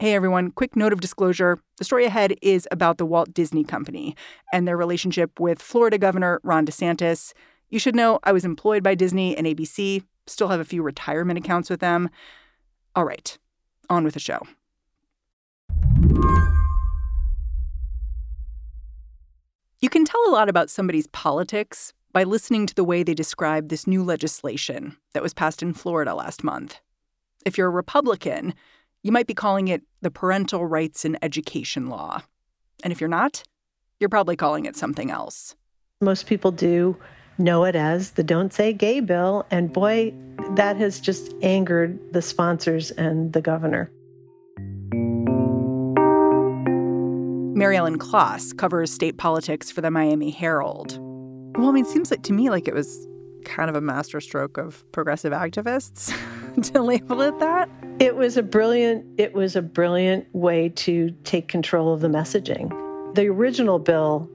Hey everyone, quick note of disclosure. The story ahead is about the Walt Disney Company and their relationship with Florida Governor Ron DeSantis. You should know I was employed by Disney and ABC, still have a few retirement accounts with them. All right, on with the show. You can tell a lot about somebody's politics by listening to the way they describe this new legislation that was passed in Florida last month. If you're a Republican, you might be calling it the Parental Rights in Education Law. And if you're not, you're probably calling it something else. Most people do know it as the Don't Say Gay bill. And boy, that has just angered the sponsors and the governor. Mary Ellen Klas covers state politics for the Miami Herald. Well, I mean, it seems like to me like it was kind of a masterstroke of progressive activists to label it that. It was a brilliant it was a brilliant way to take control of the messaging. The original bill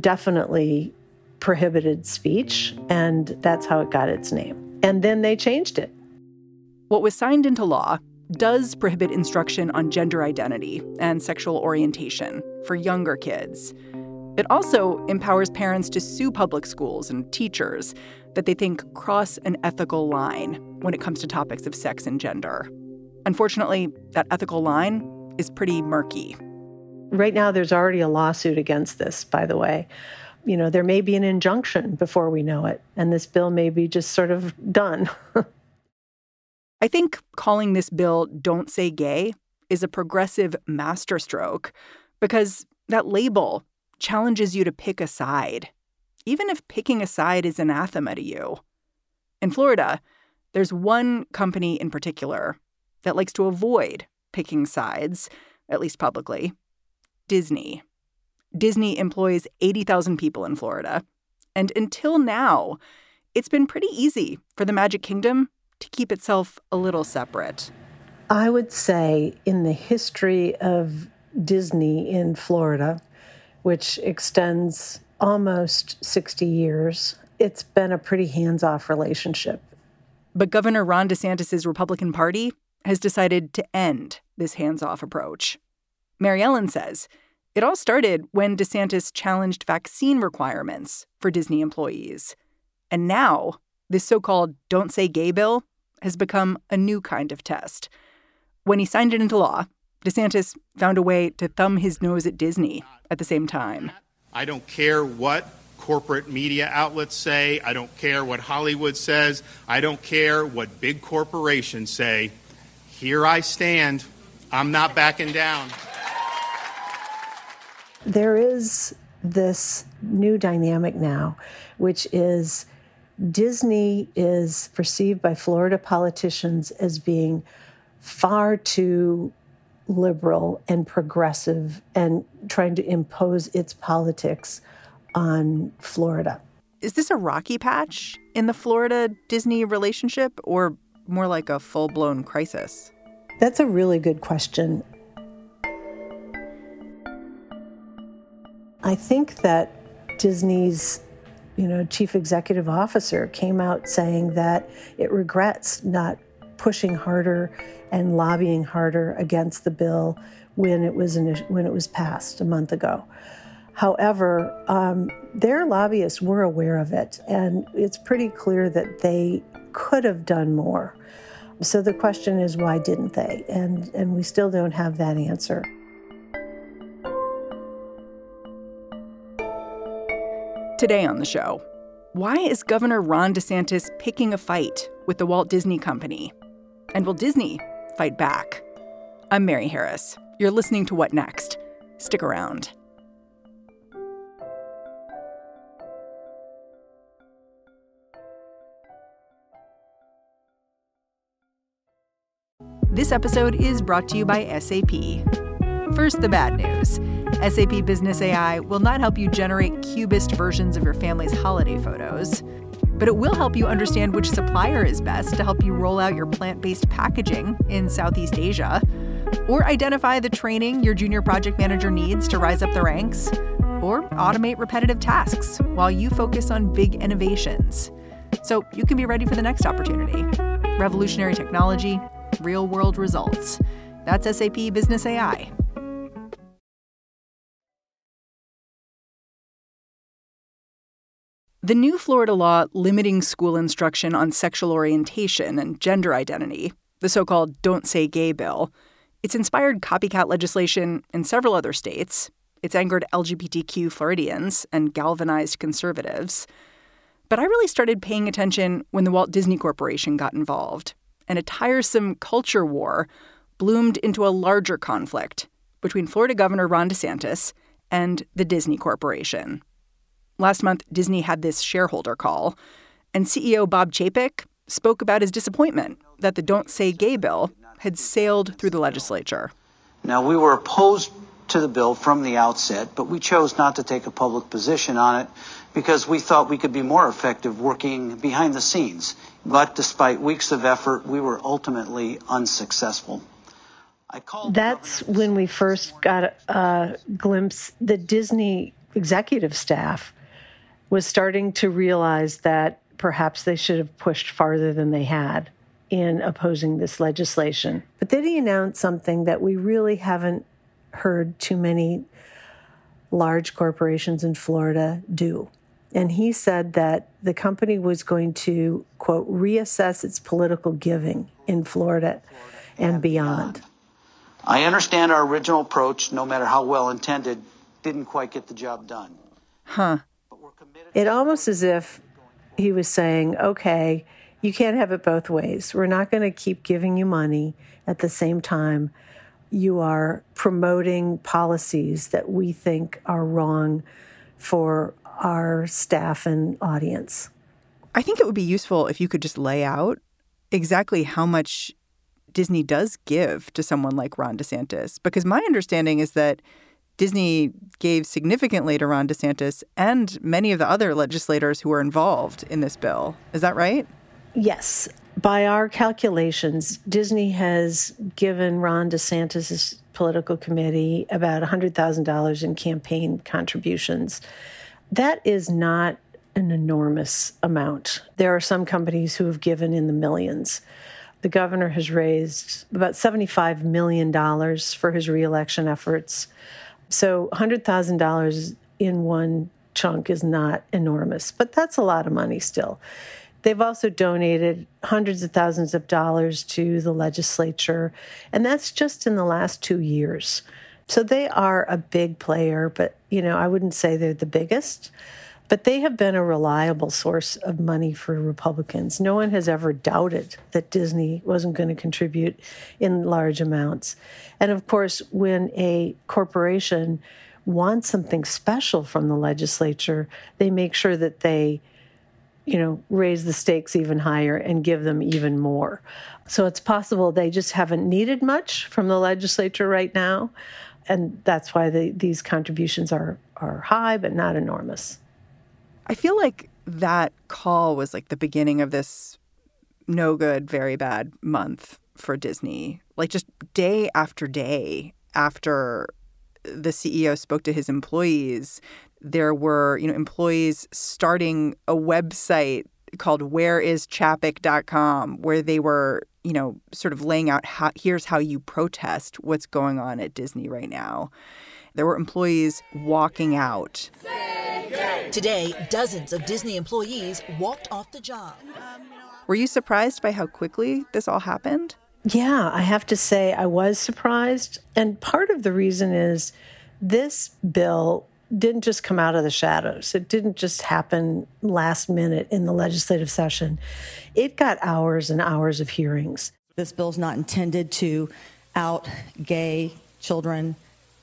definitely prohibited speech and that's how it got its name. And then they changed it. What was signed into law does prohibit instruction on gender identity and sexual orientation for younger kids. It also empowers parents to sue public schools and teachers that they think cross an ethical line when it comes to topics of sex and gender. Unfortunately, that ethical line is pretty murky. Right now, there's already a lawsuit against this, by the way. You know, there may be an injunction before we know it, and this bill may be just sort of done. I think calling this bill Don't Say Gay is a progressive masterstroke because that label challenges you to pick a side, even if picking a side is anathema to you. In Florida, there's one company in particular that likes to avoid picking sides, at least publicly Disney. Disney employs 80,000 people in Florida. And until now, it's been pretty easy for the Magic Kingdom to keep itself a little separate. I would say in the history of Disney in Florida, which extends almost 60 years, it's been a pretty hands off relationship. But Governor Ron DeSantis' Republican Party has decided to end this hands off approach. Mary Ellen says it all started when DeSantis challenged vaccine requirements for Disney employees. And now, this so called Don't Say Gay bill has become a new kind of test. When he signed it into law, DeSantis found a way to thumb his nose at Disney at the same time. I don't care what corporate media outlets say. I don't care what Hollywood says. I don't care what big corporations say. Here I stand. I'm not backing down. There is this new dynamic now, which is Disney is perceived by Florida politicians as being far too liberal and progressive and trying to impose its politics on Florida. Is this a rocky patch in the Florida Disney relationship or more like a full blown crisis? That's a really good question. I think that Disney's you know, chief executive officer came out saying that it regrets not pushing harder and lobbying harder against the bill when it was when it was passed a month ago. However, um, their lobbyists were aware of it, and it's pretty clear that they could have done more. So the question is, why didn't they? And and we still don't have that answer. Today on the show, why is Governor Ron DeSantis picking a fight with the Walt Disney Company? And will Disney fight back? I'm Mary Harris. You're listening to What Next? Stick around. This episode is brought to you by SAP. First, the bad news. SAP Business AI will not help you generate cubist versions of your family's holiday photos, but it will help you understand which supplier is best to help you roll out your plant based packaging in Southeast Asia, or identify the training your junior project manager needs to rise up the ranks, or automate repetitive tasks while you focus on big innovations. So you can be ready for the next opportunity. Revolutionary technology, real world results. That's SAP Business AI. The new Florida law limiting school instruction on sexual orientation and gender identity, the so called Don't Say Gay bill, it's inspired copycat legislation in several other states. It's angered LGBTQ Floridians and galvanized conservatives. But I really started paying attention when the Walt Disney Corporation got involved, and a tiresome culture war bloomed into a larger conflict between Florida Governor Ron DeSantis and the Disney Corporation. Last month, Disney had this shareholder call, and CEO Bob Chapek spoke about his disappointment that the Don't Say Gay bill had sailed through the legislature. Now, we were opposed to the bill from the outset, but we chose not to take a public position on it because we thought we could be more effective working behind the scenes. But despite weeks of effort, we were ultimately unsuccessful. That's when we first got a glimpse. The Disney executive staff was starting to realize that perhaps they should have pushed farther than they had in opposing this legislation. But then he announced something that we really haven't heard too many large corporations in Florida do. And he said that the company was going to, quote, reassess its political giving in Florida and beyond. I understand our original approach, no matter how well intended, didn't quite get the job done. Huh. It almost as if he was saying, okay, you can't have it both ways. We're not going to keep giving you money at the same time you are promoting policies that we think are wrong for our staff and audience. I think it would be useful if you could just lay out exactly how much Disney does give to someone like Ron DeSantis, because my understanding is that Disney gave significantly to Ron DeSantis and many of the other legislators who were involved in this bill. Is that right? Yes. By our calculations, Disney has given Ron DeSantis' political committee about $100,000 in campaign contributions. That is not an enormous amount. There are some companies who have given in the millions. The governor has raised about $75 million for his reelection efforts. So $100,000 in one chunk is not enormous, but that's a lot of money still. They've also donated hundreds of thousands of dollars to the legislature, and that's just in the last two years. So they are a big player, but you know, I wouldn't say they're the biggest, but they have been a reliable source of money for Republicans. No one has ever doubted that Disney wasn't going to contribute in large amounts. And of course, when a corporation wants something special from the legislature, they make sure that they you know, raise the stakes even higher and give them even more. So it's possible they just haven't needed much from the legislature right now. And that's why the, these contributions are, are high, but not enormous. I feel like that call was like the beginning of this no good, very bad month for Disney. Like just day after day after the CEO spoke to his employees, there were, you know, employees starting a website called whereischapek.com where they were, you know, sort of laying out how here's how you protest what's going on at Disney right now. There were employees walking out. Today, dozens of Disney employees walked off the job. Were you surprised by how quickly this all happened? Yeah, I have to say I was surprised. And part of the reason is this bill didn't just come out of the shadows. It didn't just happen last minute in the legislative session. It got hours and hours of hearings. This bill is not intended to out gay children.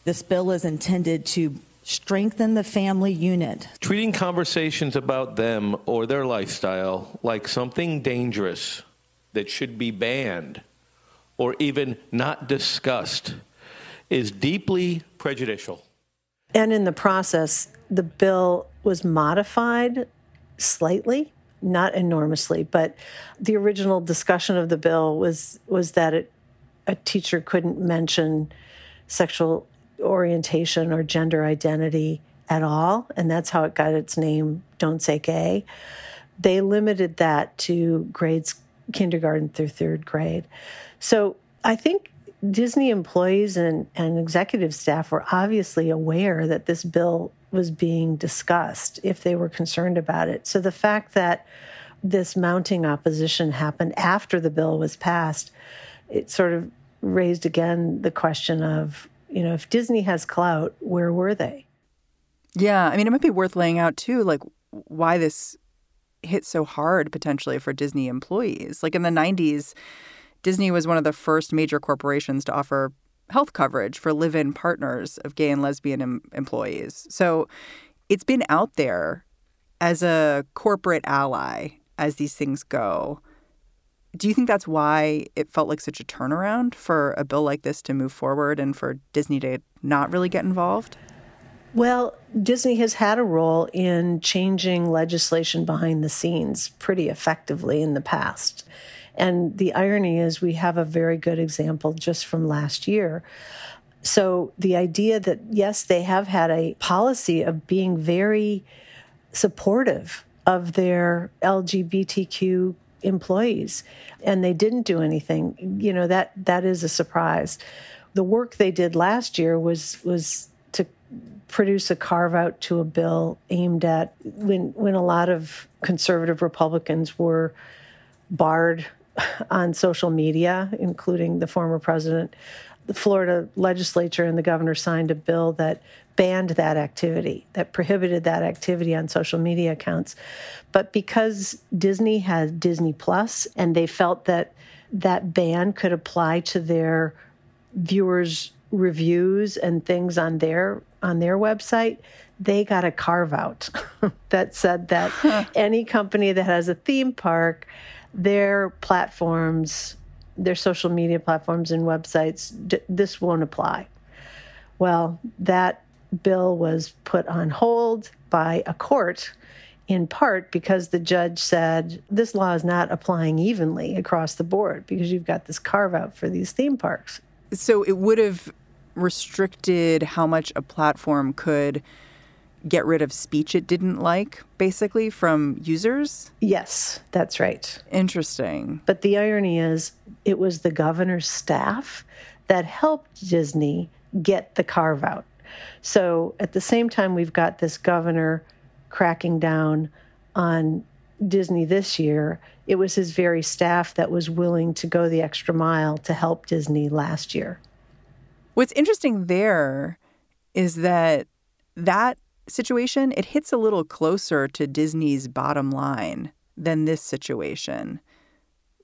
This bill is intended to strengthen the family unit. Treating conversations about them or their lifestyle like something dangerous that should be banned or even not discussed is deeply prejudicial. And in the process, the bill was modified slightly, not enormously, but the original discussion of the bill was was that it, a teacher couldn't mention sexual orientation or gender identity at all, and that's how it got its name Don't Say Gay. They limited that to grades kindergarten through third grade. So I think Disney employees and, and executive staff were obviously aware that this bill was being discussed if they were concerned about it. So the fact that this mounting opposition happened after the bill was passed, it sort of raised again the question of, you know, if Disney has clout, where were they? Yeah. I mean, it might be worth laying out too, like why this hit so hard potentially for Disney employees. Like in the 90s, Disney was one of the first major corporations to offer health coverage for live in partners of gay and lesbian em- employees. So it's been out there as a corporate ally as these things go. Do you think that's why it felt like such a turnaround for a bill like this to move forward and for Disney to not really get involved? Well, Disney has had a role in changing legislation behind the scenes pretty effectively in the past. And the irony is, we have a very good example just from last year. So the idea that, yes, they have had a policy of being very supportive of their LGBTQ employees and they didn't do anything you know that that is a surprise. The work they did last year was was to produce a carve out to a bill aimed at when when a lot of conservative republicans were barred on social media including the former president the Florida legislature and the governor signed a bill that banned that activity, that prohibited that activity on social media accounts. But because Disney had Disney Plus and they felt that that ban could apply to their viewers' reviews and things on their on their website, they got a carve out that said that any company that has a theme park, their platforms, their social media platforms and websites, d- this won't apply. Well, that bill was put on hold by a court in part because the judge said this law is not applying evenly across the board because you've got this carve out for these theme parks. So it would have restricted how much a platform could get rid of speech it didn't like, basically, from users? Yes, that's right. Interesting. But the irony is, it was the governor's staff that helped Disney get the carve out. So at the same time, we've got this governor cracking down on Disney this year. It was his very staff that was willing to go the extra mile to help Disney last year. What's interesting there is that that situation it hits a little closer to Disney's bottom line than this situation.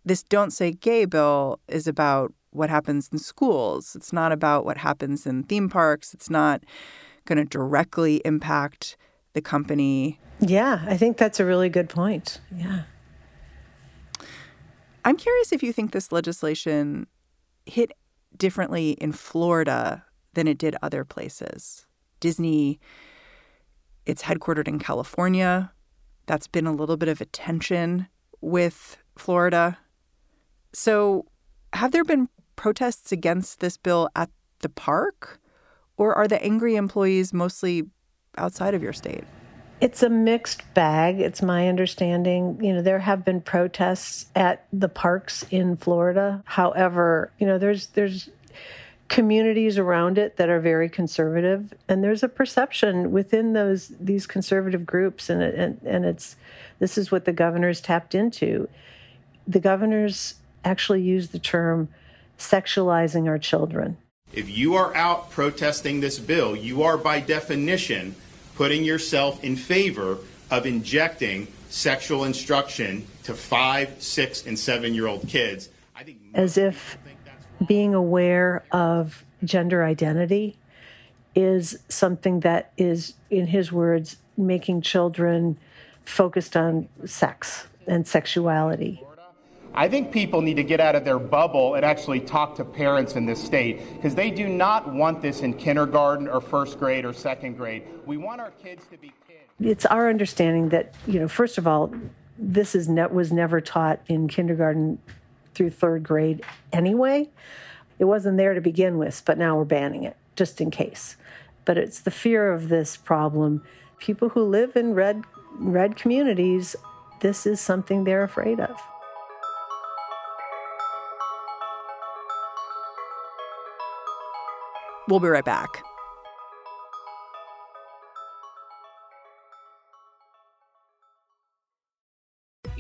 This don't say gay bill is about what happens in schools. It's not about what happens in theme parks. It's not going to directly impact the company. Yeah, I think that's a really good point. Yeah. I'm curious if you think this legislation hit differently in Florida than it did other places. Disney, it's headquartered in California. That's been a little bit of a tension with Florida. So, have there been protests against this bill at the park? Or are the angry employees mostly outside of your state? It's a mixed bag. It's my understanding. You know, there have been protests at the parks in Florida. However, you know, there's there's communities around it that are very conservative, and there's a perception within those these conservative groups, and and and it's this is what the governor's tapped into. The governors actually use the term sexualizing our children. If you are out protesting this bill, you are by definition putting yourself in favor of injecting sexual instruction to five, six, and seven year old kids. As if being aware of gender identity is something that is, in his words, making children focused on sex and sexuality. I think people need to get out of their bubble and actually talk to parents in this state because they do not want this in kindergarten or first grade or second grade. We want our kids to be kids. It's our understanding that, you know, first of all, this is ne- was never taught in kindergarten through third grade anyway. It wasn't there to begin with, but now we're banning it just in case. But it's the fear of this problem. People who live in red red communities, this is something they're afraid of. We'll be right back.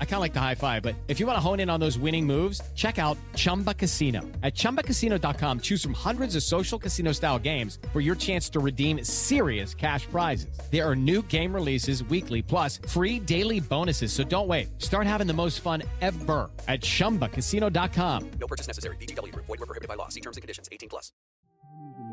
I kind of like the high five, but if you want to hone in on those winning moves, check out Chumba Casino. At ChumbaCasino.com, choose from hundreds of social casino style games for your chance to redeem serious cash prizes. There are new game releases weekly, plus free daily bonuses. So don't wait. Start having the most fun ever at ChumbaCasino.com. No purchase necessary. VGW. Void were prohibited by law. See terms and conditions. 18 plus.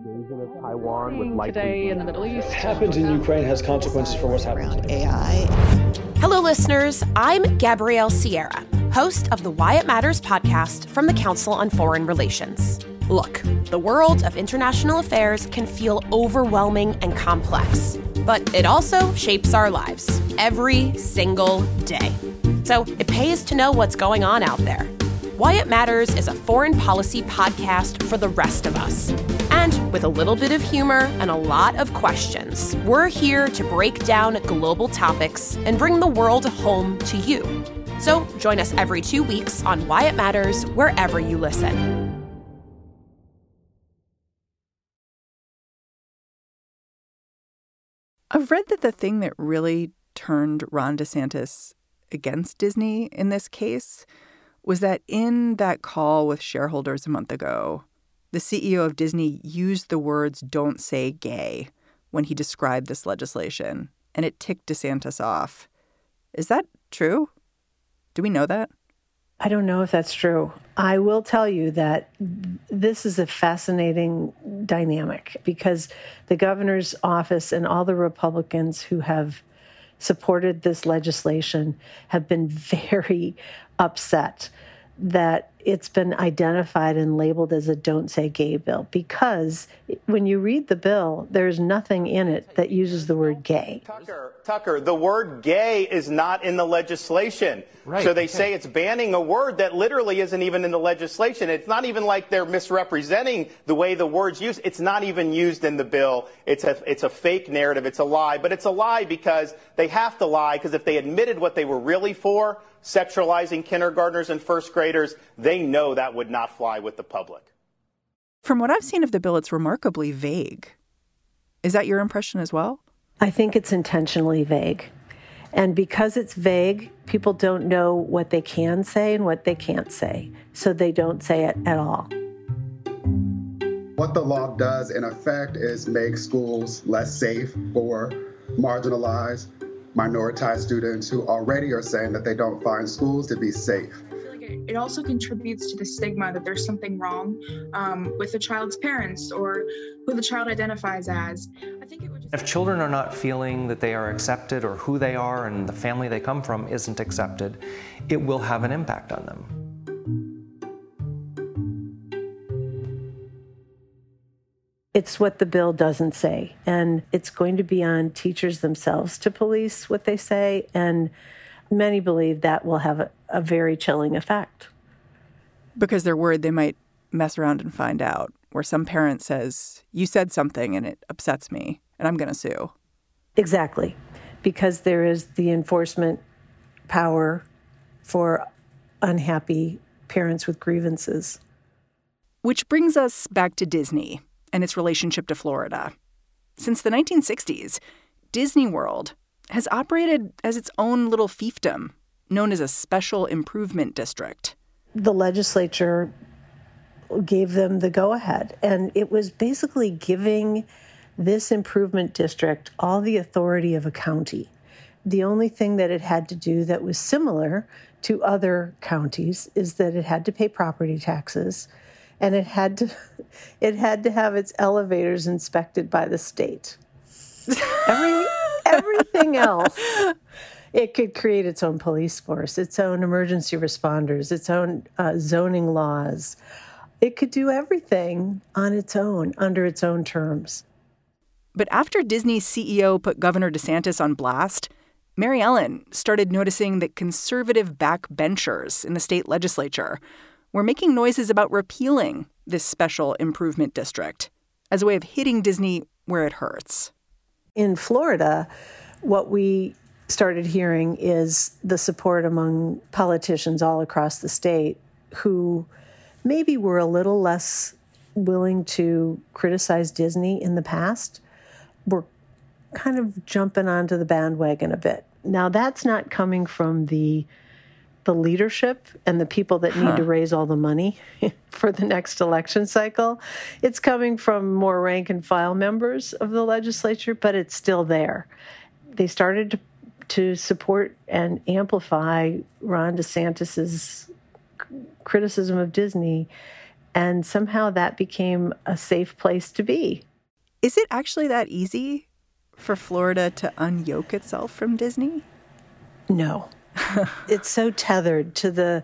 Invasion of Taiwan with likely today in the Middle East. What happens in Ukraine has consequences for what's happening around AI. Hello, listeners. I'm Gabrielle Sierra, host of the Why It Matters podcast from the Council on Foreign Relations. Look, the world of international affairs can feel overwhelming and complex, but it also shapes our lives every single day. So it pays to know what's going on out there. Why It Matters is a foreign policy podcast for the rest of us. With a little bit of humor and a lot of questions, we're here to break down global topics and bring the world home to you. So join us every two weeks on Why It Matters, wherever you listen. I've read that the thing that really turned Ron DeSantis against Disney in this case was that in that call with shareholders a month ago, the CEO of Disney used the words don't say gay when he described this legislation, and it ticked DeSantis off. Is that true? Do we know that? I don't know if that's true. I will tell you that this is a fascinating dynamic because the governor's office and all the Republicans who have supported this legislation have been very upset that it's been identified and labeled as a don't say gay bill because when you read the bill, there's nothing in it that uses the word gay. Tucker, Tucker, the word gay is not in the legislation. Right. So they Okay. say it's banning a word that literally isn't even in the legislation. It's not even like they're misrepresenting the way the word's used. It's not even used in the bill. It's a, it's a fake narrative. It's a lie. But it's a lie because they have to lie because if they admitted what they were really for, sexualizing kindergartners and first graders, they know that would not fly with the public. From what I've seen of the bill, it's remarkably vague. Is that your impression as well? I think it's intentionally vague. And because it's vague, people don't know what they can say and what they can't say. So they don't say it at all. What the law does, in effect, is make schools less safe for marginalized, minoritized students who already are saying that they don't find schools to be safe. It also contributes to the stigma that there's something wrong um, with the child's parents or who the child identifies as. If children are not feeling that they are accepted or who they are and the family they come from isn't accepted, it will have an impact on them. It's what the bill doesn't say. And it's going to be on teachers themselves to police what they say. And many believe that will have a, a very chilling effect. Because they're worried they might mess around and find out, where some parent says, You said something and it upsets me, and I'm going to sue. Exactly. Because there is the enforcement power for unhappy parents with grievances. Which brings us back to Disney and its relationship to Florida. Since the 1960s, Disney World has operated as its own little fiefdom, known as a special improvement district. The legislature gave them the go ahead, and it was basically giving this improvement district all the authority of a county. The only thing that it had to do that was similar to other counties is that it had to pay property taxes and it had to it had to have its elevators inspected by the state. Every everything else it could create its own police force, its own emergency responders, its own uh, zoning laws. It could do everything on its own, under its own terms. But after Disney's CEO put Governor DeSantis on blast, Mary Ellen started noticing that conservative backbenchers in the state legislature were making noises about repealing this special improvement district as a way of hitting Disney where it hurts. In Florida, what we started hearing is the support among politicians all across the state who maybe were a little less willing to criticize Disney in the past were kind of jumping onto the bandwagon a bit. Now that's not coming from the the leadership and the people that need huh. to raise all the money for the next election cycle. It's coming from more rank and file members of the legislature, but it's still there. They started to, to support and amplify Ron DeSantis's criticism of Disney, and somehow that became a safe place to be. Is it actually that easy for Florida to unyoke itself from Disney? No. it's so tethered to the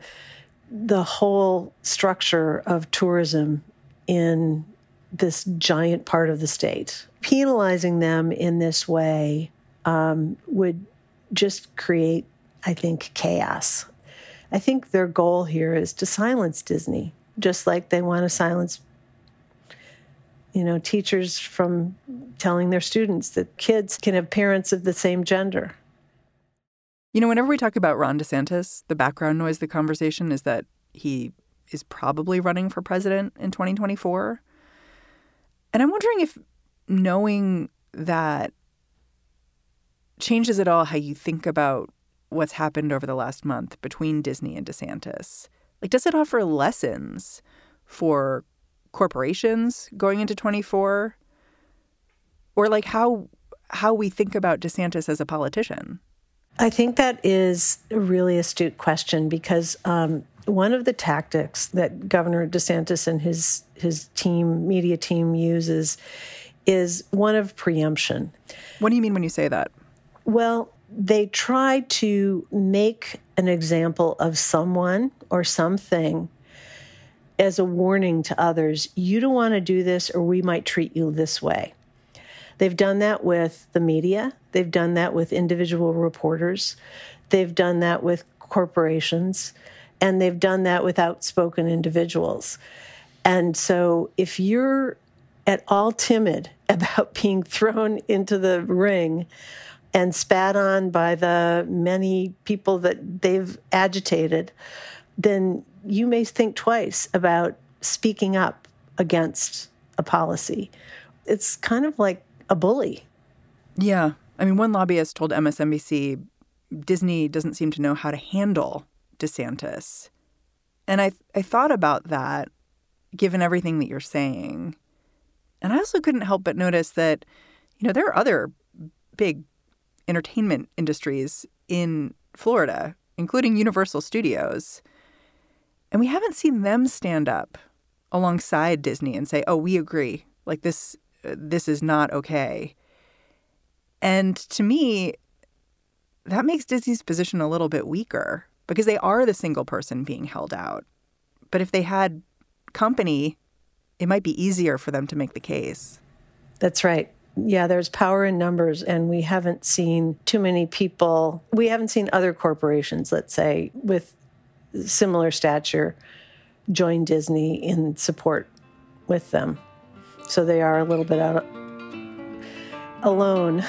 the whole structure of tourism in this giant part of the state. Penalizing them in this way um, would just create, I think, chaos. I think their goal here is to silence Disney, just like they want to silence, you know, teachers from telling their students that kids can have parents of the same gender. You know, whenever we talk about Ron DeSantis, the background noise, of the conversation is that he is probably running for president in 2024. And I'm wondering if knowing that changes at all how you think about what's happened over the last month between Disney and DeSantis. Like, does it offer lessons for corporations going into 24? Or like how how we think about DeSantis as a politician? I think that is a really astute question because um, one of the tactics that Governor DeSantis and his his team, media team, uses is one of preemption. What do you mean when you say that? Well, they try to make an example of someone or something as a warning to others. You don't want to do this, or we might treat you this way. They've done that with the media, they've done that with individual reporters, they've done that with corporations, and they've done that with outspoken individuals. And so if you're at all timid about being thrown into the ring and spat on by the many people that they've agitated, then you may think twice about speaking up against a policy. It's kind of like a bully. Yeah. I mean, one lobbyist told MSNBC Disney doesn't seem to know how to handle DeSantis. And I, I thought about that given everything that you're saying. And I also couldn't help but notice that, you know, there are other big entertainment industries in Florida, including Universal Studios. And we haven't seen them stand up alongside Disney and say, oh, we agree. Like this this is not okay. And to me, that makes Disney's position a little bit weaker because they are the single person being held out. But if they had company, it might be easier for them to make the case. That's right. Yeah, there's power in numbers, and we haven't seen too many people. We haven't seen other corporations, let's say, with similar stature join Disney in support with them. So they are a little bit out alone,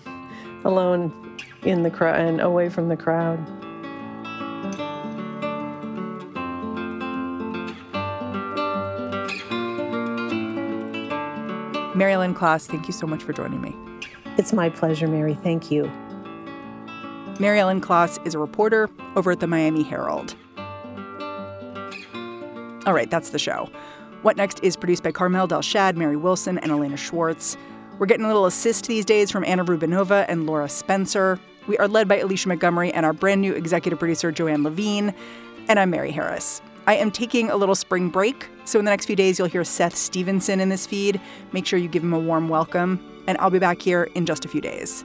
alone in the crowd and away from the crowd. Mary Ellen Klas, thank you so much for joining me. It's my pleasure, Mary. Thank you. Mary Ellen Klas is a reporter over at the Miami Herald. All right, that's the show. What Next is produced by Carmel Delshad, Mary Wilson, and Elena Schwartz. We're getting a little assist these days from Anna Rubinova and Laura Spencer. We are led by Alicia Montgomery and our brand new executive producer, Joanne Levine. And I'm Mary Harris. I am taking a little spring break, so in the next few days, you'll hear Seth Stevenson in this feed. Make sure you give him a warm welcome, and I'll be back here in just a few days.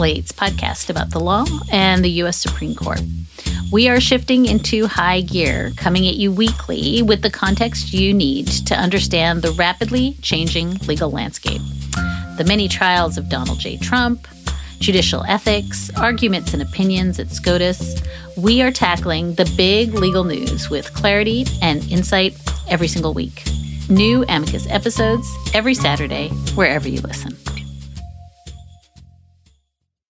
Slate's podcast about the law and the U.S. Supreme Court. We are shifting into high gear, coming at you weekly with the context you need to understand the rapidly changing legal landscape. The many trials of Donald J. Trump, judicial ethics, arguments and opinions at SCOTUS. We are tackling the big legal news with clarity and insight every single week. New Amicus episodes every Saturday, wherever you listen.